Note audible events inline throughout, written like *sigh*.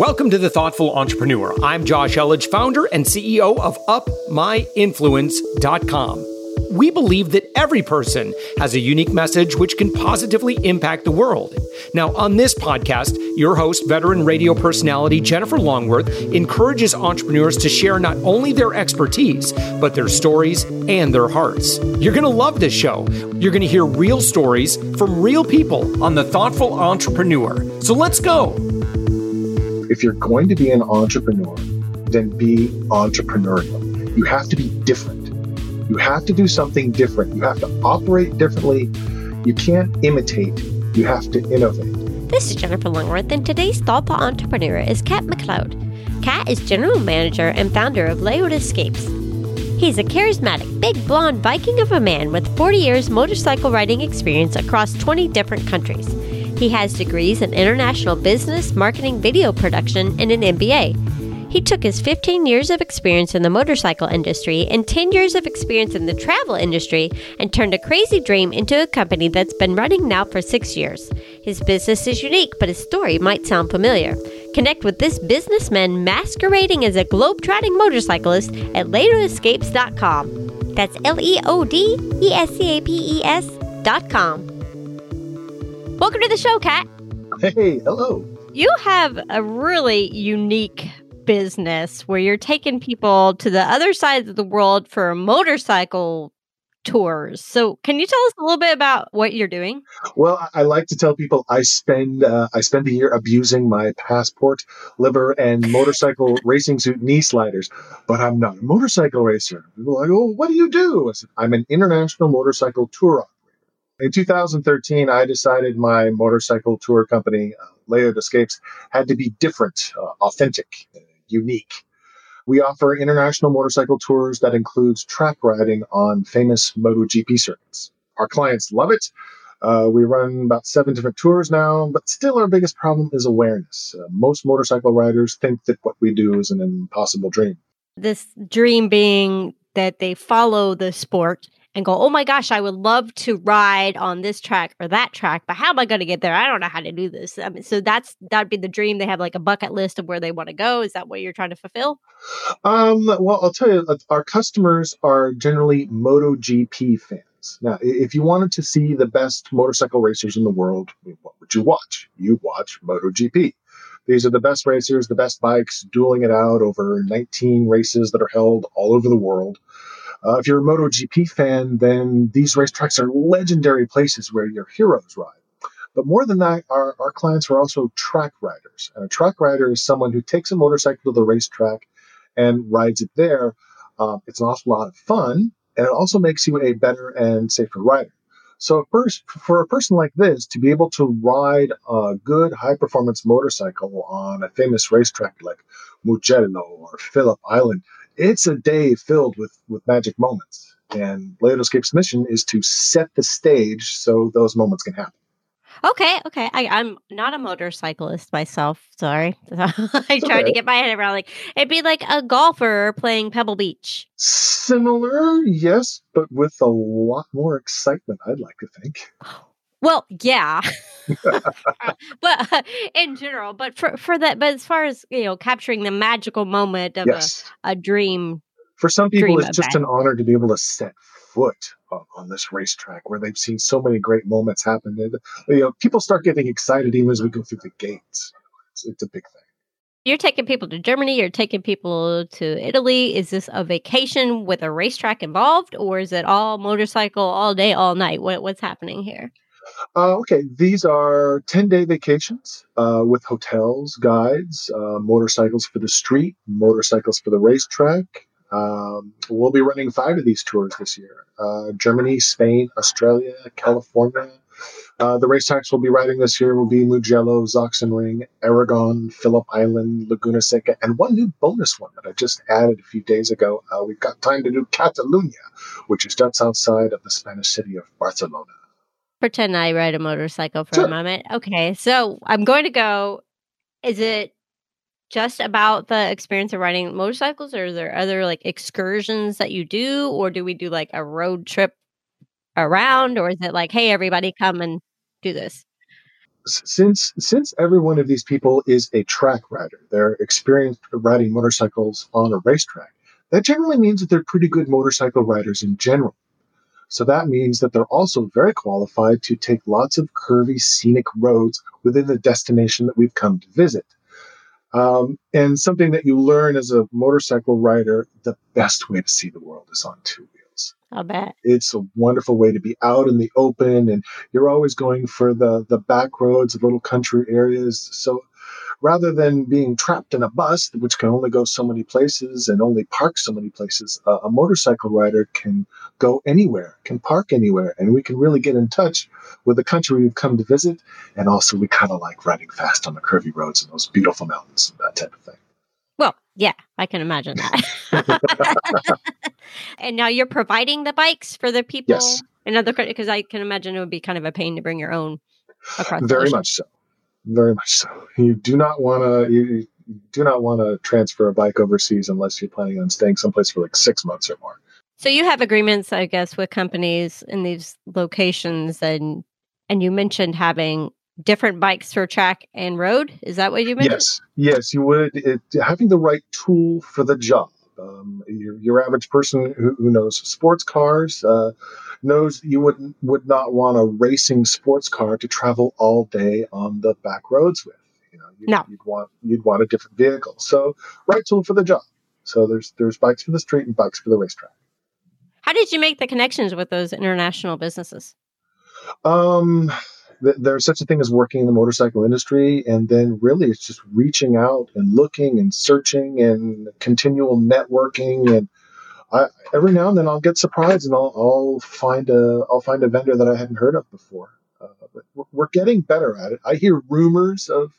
Welcome to The Thoughtful Entrepreneur. I'm Josh Elledge, founder and CEO of UpMyInfluence.com. We believe that every person has a unique message which can positively impact the world. Now, on this podcast, your host, veteran radio personality Jennifer Longworth, encourages entrepreneurs to share not only their expertise, but their stories and their hearts. You're going to love this show. You're going to hear real stories from real people on The Thoughtful Entrepreneur. So let's go. If you're going to be an entrepreneur, then be entrepreneurial. You have to be different. You have to do something different. You have to operate differently. You can't imitate. You have to innovate. This is Jennifer Longworth, and today's thoughtful entrepreneur is Cat MacLeod. Kat is general manager and founder of Leod Escapes. He's a charismatic, big blonde Viking of a man with 40 years motorcycle riding experience across 20 different countries. He has degrees in international business, marketing, video production, and an MBA. He took his 15 years of experience in the motorcycle industry and 10 years of experience in the travel industry and turned a crazy dream into a company that's been running now for six years. His business is unique, but his story might sound familiar. Connect with this businessman masquerading as a globe-trotting motorcyclist at LeodEscapes.com. That's L E O D E S C A P E S.com. Welcome to the show, Cat. Hey, hello. You have a really unique business where you're taking people to the other sides of the world for motorcycle tours. So, can you tell us a little bit about what you're doing? Well, I like to tell people I spend uh, I spend a year abusing my passport, liver, and motorcycle *laughs* racing suit knee sliders, but I'm not a motorcycle racer. People are like, "Oh, what do you do?" I said, "I'm an international motorcycle tour in 2013, I decided my motorcycle tour company, uh, Leod Escapes, had to be different, uh, authentic, uh, unique. We offer international motorcycle tours that includes track riding on famous MotoGP circuits. Our clients love it. Uh, we run about seven different tours now, but still our biggest problem is awareness. Uh, most motorcycle riders think that what we do is an impossible dream. This dream being that they follow the sport and go, oh my gosh, I would love to ride on this track or that track, but how am I going to get there? I don't know how to do this. I mean, so that's that'd be the dream. They have like a bucket list of where they want to go. Is that what you're trying to fulfill? Um, well, I'll tell you, uh, our customers are generally MotoGP fans. Now, if you wanted to see the best motorcycle racers in the world, what would you watch? You'd watch MotoGP. These are the best racers, the best bikes, dueling it out over 19 races that are held all over the world. Uh, if you're a MotoGP fan, then these racetracks are legendary places where your heroes ride. But more than that, our, our clients are also track riders. And a track rider is someone who takes a motorcycle to the racetrack and rides it there. Uh, it's an awful lot of fun, and it also makes you a better and safer rider. So, first, for a person like this to be able to ride a good high performance motorcycle on a famous racetrack like Mugello or Phillip Island, it's a day filled with with magic moments. And Leod mission is to set the stage so those moments can happen. Okay, okay. I, I'm not a motorcyclist myself. Sorry, *laughs* I tried okay. to get my head around like it'd be like a golfer playing Pebble Beach. Similar, yes, but with a lot more excitement. I'd like to think. *gasps* Well, yeah, *laughs* *laughs* but uh, in general, but for for that, but as far as you know, capturing the magical moment of yes. a, a dream. For some people, it's just an honor to be able to set foot on this racetrack where they've seen so many great moments happen. You know, people start getting excited even as we go through the gates. It's, it's a big thing. You're taking people to Germany, you're taking people to Italy. Is this a vacation with a racetrack involved, or is it all motorcycle all day, all night? What, what's happening here? Uh, okay, these are 10 day vacations uh, with hotels, guides, uh, motorcycles for the street, motorcycles for the racetrack. Um, we'll be running five of these tours this year uh, Germany, Spain, Australia, California. Uh, the racetracks we'll be riding this year will be Mugello, Sachsenring, Aragon, Phillip Island, Laguna Seca, and one new bonus one that I just added a few days ago. Uh, we've got time to do Catalunya, which is just outside of the Spanish city of Barcelona pretend I ride a motorcycle for sure. a moment. Okay, so I'm going to go. Is it just about the experience of riding motorcycles, or are there other like excursions that you do, or do we do like a road trip around, or is it like, hey, everybody, come and do this? since since every one of these people is a track rider, they're experienced riding motorcycles on a racetrack. That generally means that they're pretty good motorcycle riders in general. So that means that they're also very qualified to take lots of curvy, scenic roads within the destination that we've come to visit. Um, and something that you learn as a motorcycle rider, the best way to see the world is on two wheels. I'll bet. It's a wonderful way to be out in the open and you're always going for the, the back roads, the little country areas. So rather than being trapped in a bus, which can only go so many places and only park so many places, uh, a motorcycle rider can go anywhere, can park anywhere, and we can really get in touch with the country we've come to visit. And also, we kind of like riding fast on the curvy roads and those beautiful mountains and that type of thing. Well, yeah, I can imagine that. *laughs* and now you're providing the bikes for the people yes. in other because I can imagine it would be kind of a pain to bring your own across. Very much so very much so. You do not want to you do not want to transfer a bike overseas unless you're planning on staying someplace for like six months or more. So you have agreements, I guess, with companies in these locations, and and you mentioned having different bikes for track and road. Is that what you meant? Yes, yes, you would. It, having the right tool for the job. Um, your, your average person who, who knows sports cars uh, knows you would would not want a racing sports car to travel all day on the back roads with. You know, you'd, no. you'd want you'd want a different vehicle. So right tool for the job. So there's there's bikes for the street and bikes for the racetrack. How did you make the connections with those international businesses? Um, there's such a thing as working in the motorcycle industry and then really it's just reaching out and looking and searching and continual networking and I, every now and then I'll get surprised and I'll, I'll find a I'll find a vendor that I hadn't heard of before. Uh, but we're getting better at it. I hear rumors of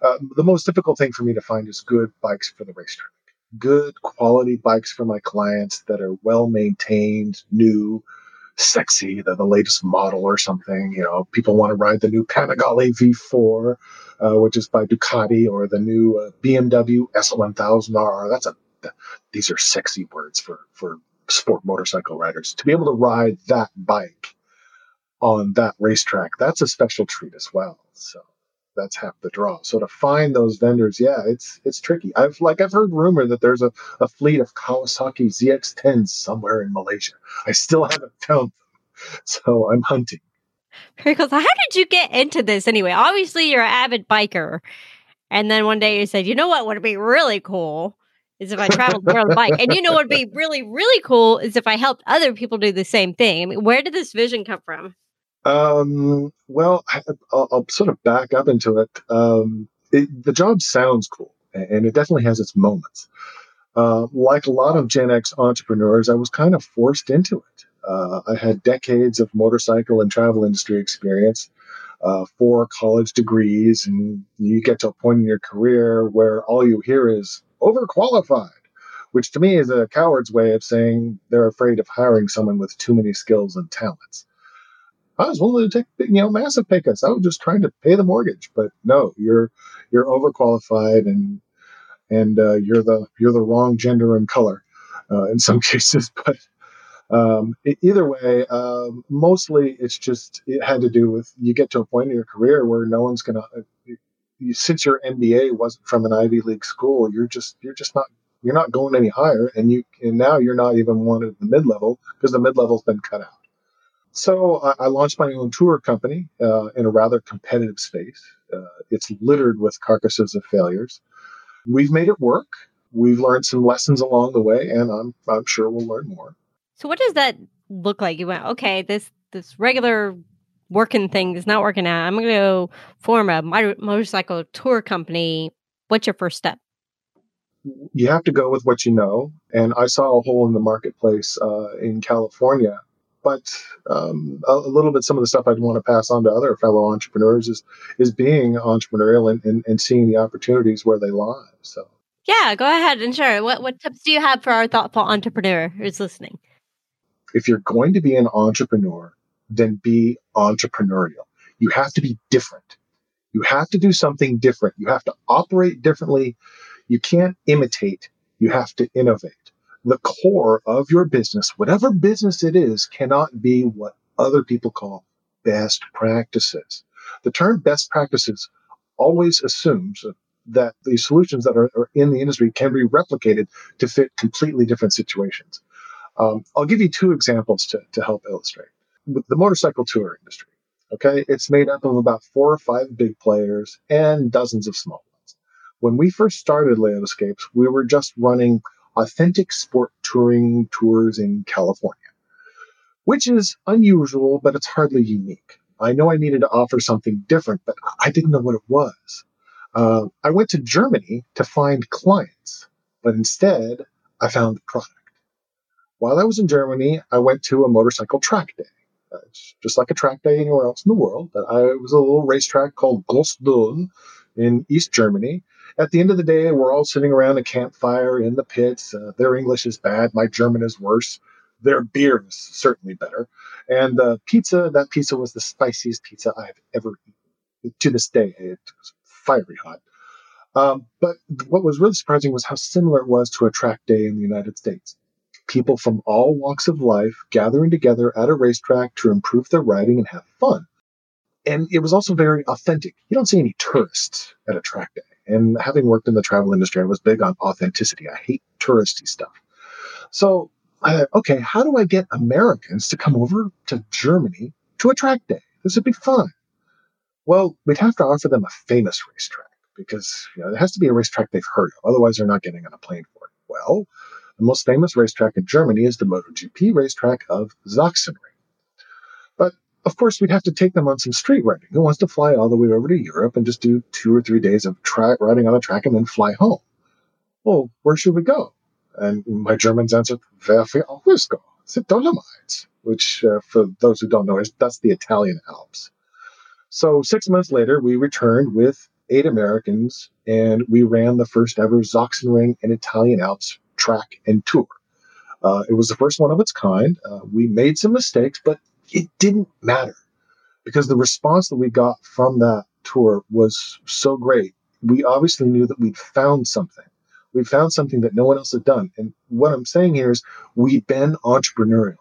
uh, the most difficult thing for me to find is good bikes for the racetrack. Good quality bikes for my clients that are well maintained, new, sexy, the, the latest model or something. You know, people want to ride the new Panigale V4, uh, which is by Ducati, or the new uh, BMW S1000R. That's a these are sexy words for for sport motorcycle riders. To be able to ride that bike on that racetrack that's a special treat as well. So that's half the draw. So to find those vendors yeah it's it's tricky. I've like i've heard rumor that there's a, a fleet of kawasaki zx10s somewhere in malaysia. I still haven't found them. So i'm hunting. Very cool. So how did you get into this anyway? Obviously you're an avid biker. And then one day you said you know what would be really cool is if I traveled more on bike. And you know what would be *laughs* really, really cool is if I helped other people do the same thing. I mean, where did this vision come from? Um, well, I, will I'll sort of back up into it. Um, it. The job sounds cool, and it definitely has its moments. Uh, like a lot of Gen X entrepreneurs, I was kind of forced into it. Uh, I had decades of motorcycle and travel industry experience, uh, four college degrees, and you get to a point in your career where all you hear is overqualified, which to me is a coward's way of saying they're afraid of hiring someone with too many skills and talents. I was willing to take you know massive pay cuts. I was just trying to pay the mortgage, but no, you're you're overqualified and and uh, you're the you're the wrong gender and color uh, in *laughs* some cases. But um, either way, um, mostly it's just it had to do with you get to a point in your career where no one's gonna since your MBA wasn't from an Ivy League school, you're just you're just not you're not going any higher, and you and now you're not even one of the mid level because the mid level's been cut out. So I, I launched my own tour company uh, in a rather competitive space. Uh, it's littered with carcasses of failures. We've made it work. We've learned some lessons along the way, and I'm I'm sure we'll learn more. So what does that look like? You went okay. This this regular working thing is not working out. I'm going to go form a motorcycle tour company. What's your first step? You have to go with what you know. And I saw a hole in the marketplace uh, in California. But um, a, a, little bit, some of the stuff I'd want to pass on to other fellow entrepreneurs is is being entrepreneurial and, and, and seeing the opportunities where they lie. So, yeah, go ahead and share. What what tips do you have for our thoughtful entrepreneur who's listening? If you're going to be an entrepreneur, then be entrepreneurial. You have to be different. You have to do something different. You have to operate differently. You can't imitate. You have to innovate. The core of your business, whatever business it is, cannot be what other people call best practices. The term best practices always assumes that the solutions that are, are in the industry can be replicated to fit completely different situations. Um, I'll give you two examples to, to help illustrate. With the motorcycle tour industry, okay, it's made up of about four or five big players and dozens of small ones. When we first started Leod Escapes, we were just running authentic sport touring tours in California, which is unusual, but it's hardly unique. I know I needed to offer something different, but I didn't know what it was. Uh, I went to Germany to find clients, but instead I found the product. While I was in Germany, I went to a motorcycle track day. Uh, just like a track day anywhere else in the world. But I was a little racetrack called Gossdorf in East Germany. At the end of the day, we're all sitting around a campfire in the pits. Uh, their English is bad. My German is worse. Their beer is certainly better. And the uh, pizza, that pizza was the spiciest pizza I have ever eaten. To this day, it was fiery hot. Um, but what was really surprising was how similar it was to a track day in the United States. People from all walks of life gathering together at a racetrack to improve their riding and have fun. And it was also very authentic. You don't see any tourists at a track day. And having worked in the travel industry, I was big on authenticity. I hate touristy stuff. So I thought, okay, how do I get Americans to come over to Germany to a track day? This would be fun. Well, we'd have to offer them a famous racetrack because you know it has to be a racetrack they've heard of. Otherwise, they're not getting on a plane for it. Well, the most famous racetrack in Germany is the MotoGP racetrack of Sachsenring. But of course, we'd have to take them on some street riding. Who wants to fly all the way over to Europe and just do two or three days of track riding on the track and then fly home? Well, where should we go? And my Germans answered, Wer für Augusco? The Dolomites, which, uh, for those who don't know, is that's the Italian Alps. So six months later, we returned with eight Americans and we ran the first ever Sachsenring and Italian Alps track and tour. Uh, it was the first one of its kind. Uh, we made some mistakes, but it didn't matter because the response that we got from that tour was so great. We obviously knew that we'd found something. We found something that no one else had done. And what I'm saying here is we've been entrepreneurial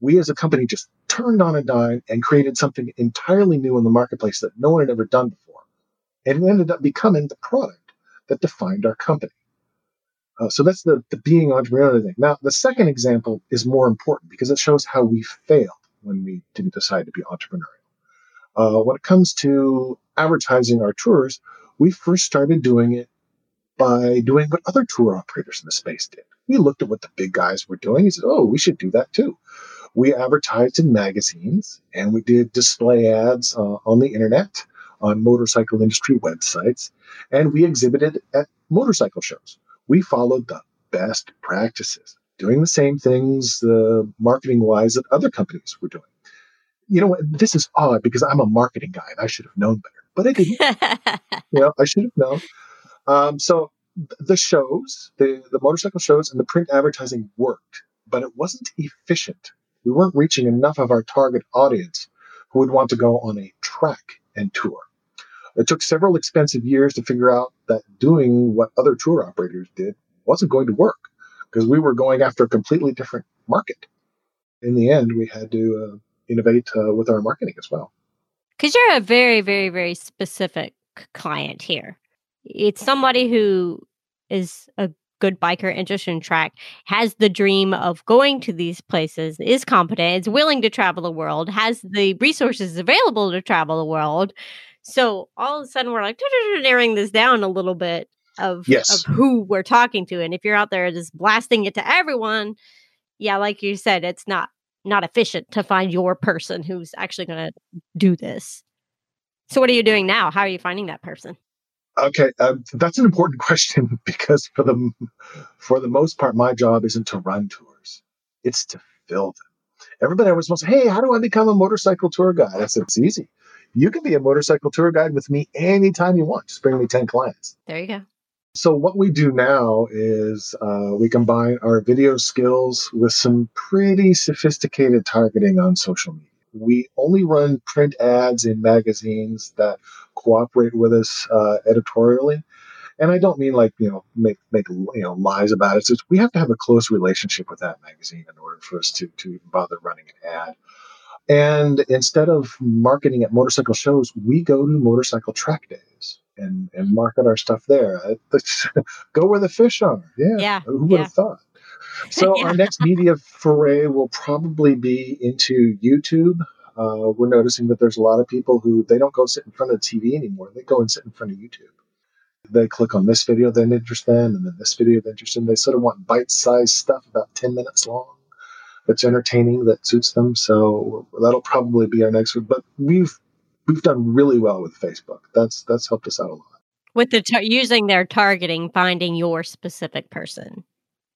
we as a company just turned on a dime and created something entirely new in the marketplace that no one had ever done before. And it ended up becoming the product that defined our company. Uh, so that's the, the being entrepreneurial thing. Now, the second example is more important because it shows how we failed when we didn't decide to be entrepreneurial. Uh, when it comes to advertising our tours, we first started doing it by doing what other tour operators in the space did. We looked at what the big guys were doing and said, oh, we should do that too we advertised in magazines and we did display ads uh, on the internet, on motorcycle industry websites, and we exhibited at motorcycle shows. We followed the best practices, doing the same things uh, marketing wise that other companies were doing. You know, this is odd because I'm a marketing guy and I should have known better, but I didn't. *laughs* you know, I should have known. Um, so the shows, the, the motorcycle shows and the print advertising worked, but it wasn't efficient we weren't reaching enough of our target audience who would want to go on a track and tour. It took several expensive years to figure out that doing what other tour operators did wasn't going to work because we were going after a completely different market. In the end, we had to uh, innovate uh, with our marketing as well. Because you're a very, very, very specific client here. It's somebody who is a good biker interested in track has the dream of going to these places is competent is willing to travel the world has the resources available to travel the world so all of a sudden we're like narrowing this down a little bit of, yes. of who we're talking to and if you're out there just blasting it to everyone yeah like you said it's not not efficient to find your person who's actually going to do this so what are you doing now how are you finding that person Okay, uh, that's an important *laughs* question because for the for the most part, my job isn't to run tours; it's to fill them. Everybody always wants, "Hey, how do I become a motorcycle tour guide?" I said, "It's easy. You can be a motorcycle tour guide with me anytime you want. Just bring me ten clients." There you go. So what we do now is uh, we combine our video skills with some pretty sophisticated targeting on social media we only run print ads in magazines that cooperate with us uh, editorially. And I don't mean like you know make make you know lies about it. So we have to have a close relationship with that magazine in order for us to to even bother running an ad. And instead of marketing at motorcycle shows, we go to motorcycle track days and, and market our stuff there. *laughs* go where the fish are. Yeah. Yeah. Who would yeah. have thought? So *laughs* Yeah. our next media foray will probably be into YouTube. Uh, we're noticing that there's a lot of people who they don't go sit in front of the TV anymore. They go and sit in front of YouTube. They click on this video they're interested in, and then this video they're interested in. They sort of want bite-sized stuff, about ten minutes long, that's entertaining, that suits them. So that'll probably be our next one. But we've we've done really well with Facebook. That's that's helped us out a lot. With the tar- using their targeting, finding your specific person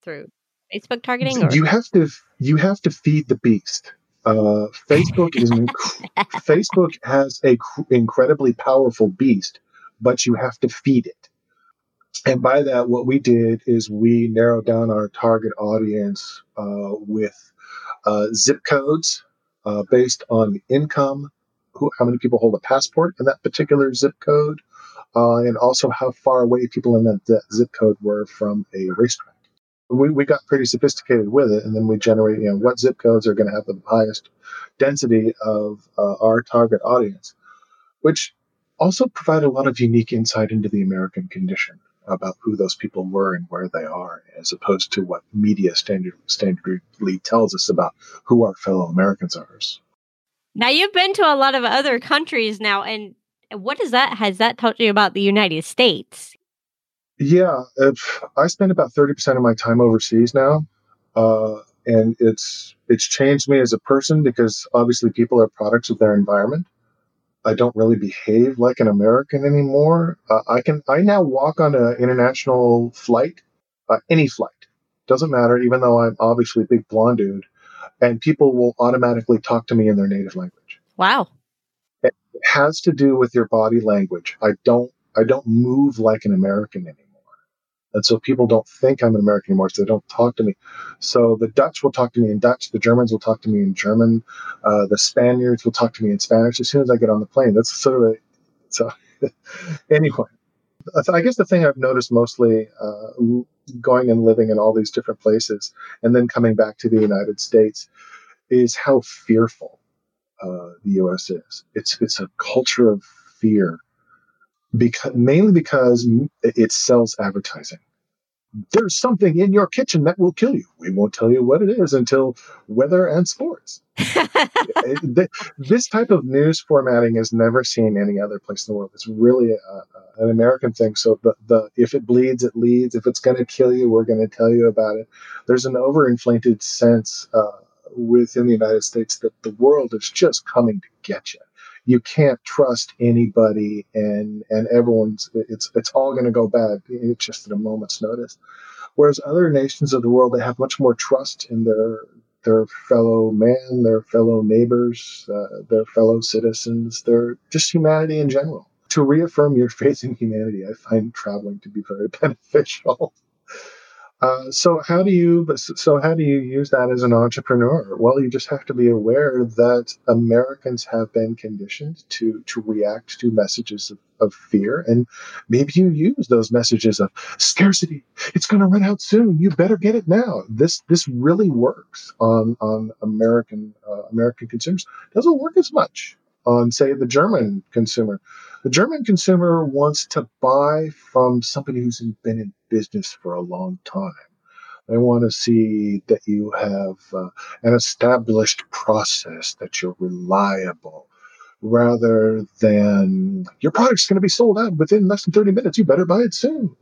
through Facebook targeting, or You have to you have to feed the beast. Uh, Facebook is *laughs* inc- Facebook has a cr- incredibly powerful beast, but you have to feed it. And by that, what we did is we narrowed down our target audience uh, with uh, zip codes uh, based on income, who, how many people hold a passport in that particular zip code, uh, and also how far away people in that, that zip code were from a racetrack. We, we got pretty sophisticated with it, and then we generate, you know, what zip codes are going to have the highest density of uh, our target audience, which also provide a lot of unique insight into the American condition about who those people were and where they are, as opposed to what media standard, standardly tells us about who our fellow Americans are. now you've been to a lot of other countries now, and what is that? Has that taught you about the United States? Yeah, I spend about thirty percent of my time overseas now, uh, and it's it's changed me as a person because obviously people are products of their environment. I don't really behave like an American anymore. Uh, I can I now walk on an international flight, uh, any flight, doesn't matter. Even though I'm obviously a big blonde dude, and people will automatically talk to me in their native language. Wow. It has to do with your body language. I don't I don't move like an American anymore. And so people don't think I'm an American anymore, so they don't talk to me. So the Dutch will talk to me in Dutch, the Germans will talk to me in German, uh, the Spaniards will talk to me in Spanish as soon as I get on the plane. That's sort of a, so *laughs* anyway. I guess the thing I've noticed mostly uh, going and living in all these different places and then coming back to the United States is how fearful uh, the U.S. is. It's it's a culture of fear, because mainly because it sells advertising. There's something in your kitchen that will kill you. We won't tell you what it is until weather and sports. *laughs* This type of news formatting is never seen any other place in the world. It's really a, a, an American thing. So the, the if it bleeds, it leads. If it's going to kill you, we're going to tell you about it. There's an overinflated sense uh, within the United States that the world is just coming to get you. You can't trust anybody, and and everyone's it's it's all going to go bad. It's just at a moment's notice. Whereas other nations of the world, they have much more trust in their their fellow man, their fellow neighbors, uh, their fellow citizens, their just humanity in general. To reaffirm your faith in humanity, I find traveling to be very *laughs* beneficial. Uh, so how do you so how do you use that as an entrepreneur? Well, you just have to be aware that Americans have been conditioned to to react to messages of, of fear, and maybe you use those messages of scarcity. It's going to run out soon. You better get it now. This this really works on on American uh, American consumers. Doesn't work as much on say the German consumer. The German consumer wants to buy from somebody who's been in business for a long time. They want to see that you have uh, an established process, that you're reliable, rather than your product's going to be sold out within less than 30 minutes. You better buy it soon.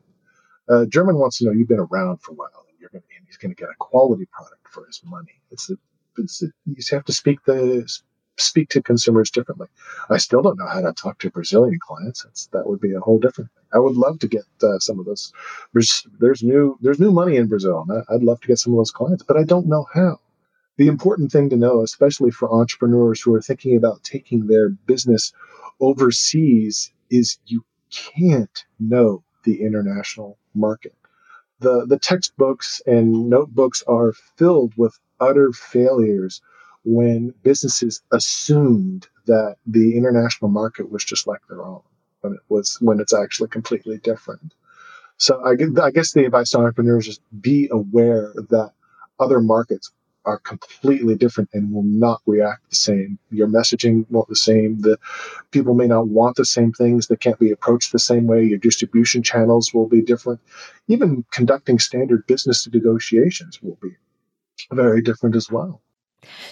Uh, German wants to know you've been around for a while and you're going to, he's going to get a quality product for his money. It's, a, it's a, you have to speak the speak to consumers differently. I still don't know how to talk to Brazilian clients. That's, that would be a whole different thing. I would love to get uh, some of those. There's, there's new there's new money in Brazil, and I- I'd love to get some of those clients, but I don't know how. The important thing to know, especially for entrepreneurs who are thinking about taking their business overseas, is you can't know the international market. The, the textbooks and notebooks are filled with utter failures when businesses assumed that the international market was just like their own when it was when it's actually completely different. So I, I guess the advice to entrepreneurs is be aware that other markets are completely different and will not react the same. Your messaging won't be the same. The people may not want the same things. They can't be approached the same way. Your distribution channels will be different. Even conducting standard business negotiations will be very different as well.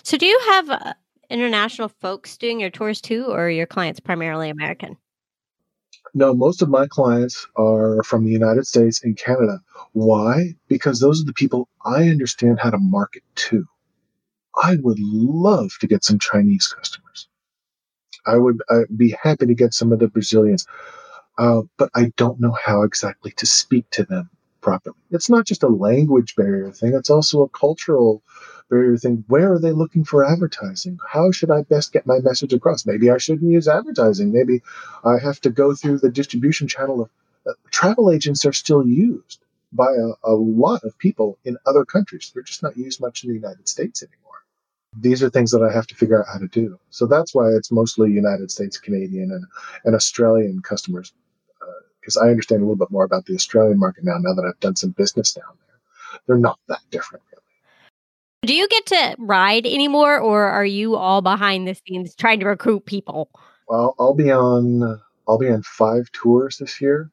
So, do you have uh, international folks doing your tours too, or are your clients primarily American? No, most of my clients are from the United States and Canada. Why? Because those are the people I understand how to market to. I would love to get some Chinese customers. I would I'd be happy to get some of the Brazilians, uh, but I don't know how exactly to speak to them properly. It's not just a language barrier thing; it's also a cultural barrier thing. Where are they looking for advertising? How should I best get my message across? Maybe I shouldn't use advertising. Maybe I have to go through the distribution channel of uh, travel agents are still used by a, a lot of people in other countries. They're just not used much in the United States anymore these are things that I have to figure out how to do. So that's why it's mostly United States, Canadian, and, and Australian customers because I understand a little bit more about the Australian market now, now that I've done some business down there. They're not that different, really. Do you get to ride anymore, or are you all behind the scenes trying to recruit people? Well, I'll be on I'll be on five tours this year.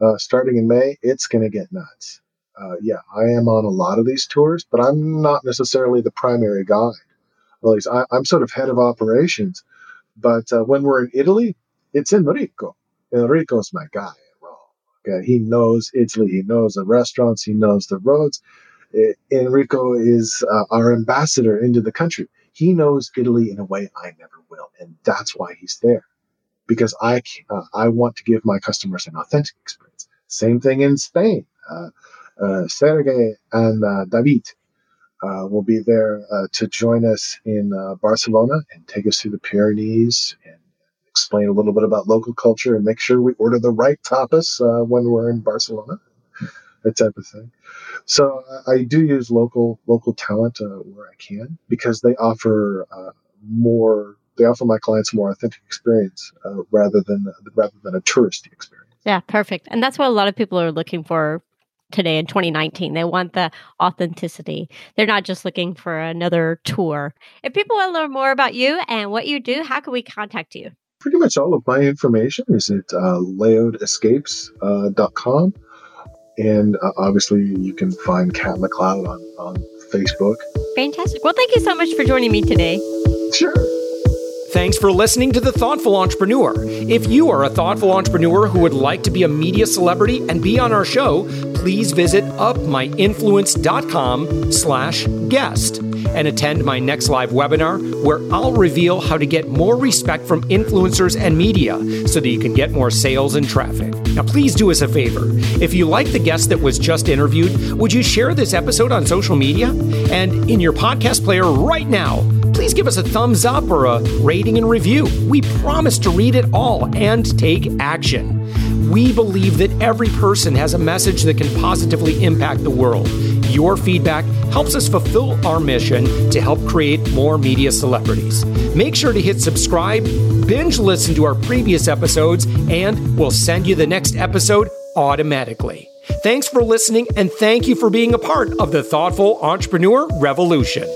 Uh, starting in May, it's going to get nuts. Uh, yeah, I am on a lot of these tours, but I'm not necessarily the primary guide. At least I, am sort of head of operations. But uh, when we're in Italy, it's in Enrico. Enrico's my guy Okay, he knows Italy. He knows the restaurants. He knows the roads. Enrico is uh, our ambassador into the country. He knows Italy in a way I never will, and that's why he's there. Because I uh, I want to give my customers an authentic experience. Same thing in Spain. Uh, uh Sergey and uh, David uh, will be there to join us in Barcelona and take us through the Pyrenees and explain a little bit about local culture and make sure we order the right tapas uh, when we're in Barcelona, that type of thing. So uh, I do use local local talent uh, where I can because they offer uh, more. They offer my clients more authentic experience uh, rather than rather than a touristy experience. Yeah, perfect. And that's what a lot of people are looking for today in 2019. They want the authenticity. They're not just looking for another tour. If people want to learn more about you and what you do, how can we contact you? Pretty much all of my information is at uh, leodescapes.com. Uh, and uh, obviously, you can find Cat MacLeod on, on Facebook. Fantastic. Well, thank you so much for joining me today. Sure. Thanks for listening to The Thoughtful Entrepreneur. If you are a thoughtful entrepreneur who would like to be a media celebrity and be on our show, please visit upmyinfluence.com slash guest and attend my next live webinar where I'll reveal how to get more respect from influencers and media so that you can get more sales and traffic. Now, please do us a favor. If you like the guest that was just interviewed, would you share this episode on social media? And in your podcast player right now, please give us a thumbs up or a rating and review. We promise to read it all and take action. We believe that every person has a message that can positively impact the world. Your feedback helps us fulfill our mission to help create more media celebrities. Make sure to hit subscribe, binge listen to our previous episodes, and we'll send you the next episode automatically. Thanks for listening, and thank you for being a part of the Thoughtful Entrepreneur Revolution.